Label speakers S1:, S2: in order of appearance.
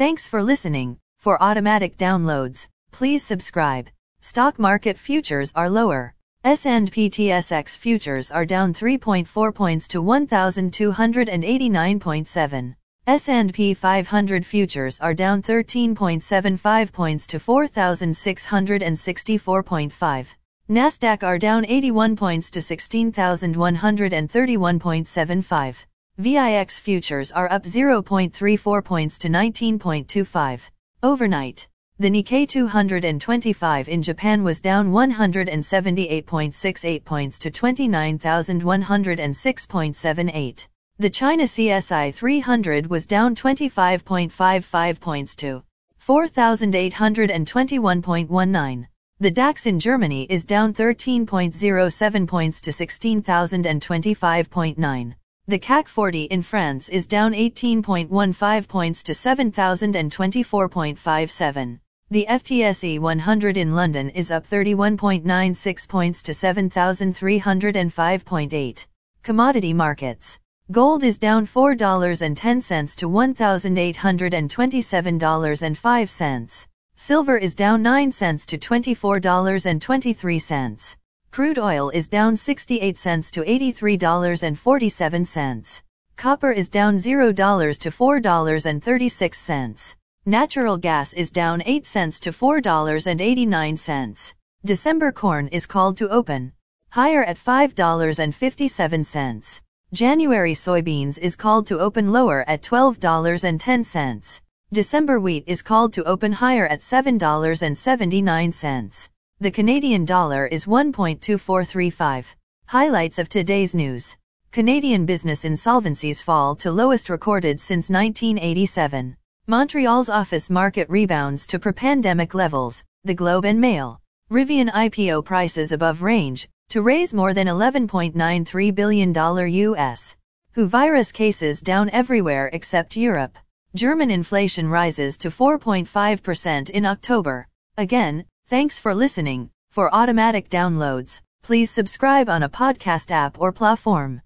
S1: Thanks for listening. For automatic downloads, please subscribe. Stock market futures are lower. S&P TSX futures are down 3.4 points to 1289.7. S&P 500 futures are down 13.75 points to 4664.5. Nasdaq are down 81 points to 16131.75. VIX futures are up 0.34 points to 19.25. Overnight, the Nikkei 225 in Japan was down 178.68 points to 29,106.78. The China CSI 300 was down 25.55 points to 4,821.19. The DAX in Germany is down 13.07 points to 16,025.9. The CAC 40 in France is down 18.15 points to 7,024.57. The FTSE 100 in London is up 31.96 points to 7,305.8. Commodity markets. Gold is down $4.10 to $1,827.05. Silver is down 9 cents to $24.23. Crude oil is down 68 cents to $83.47. Copper is down $0 to $4.36. Natural gas is down 8 cents to $4.89. December corn is called to open higher at $5.57. January soybeans is called to open lower at $12.10. December wheat is called to open higher at $7.79. The Canadian dollar is 1.2435. Highlights of today's news. Canadian business insolvencies fall to lowest recorded since 1987. Montreal's office market rebounds to pre-pandemic levels. The Globe and Mail. Rivian IPO prices above range to raise more than $11.93 billion US. WHO virus cases down everywhere except Europe. German inflation rises to 4.5% in October. Again, thanks for listening. For automatic downloads, please subscribe on a podcast app or platform.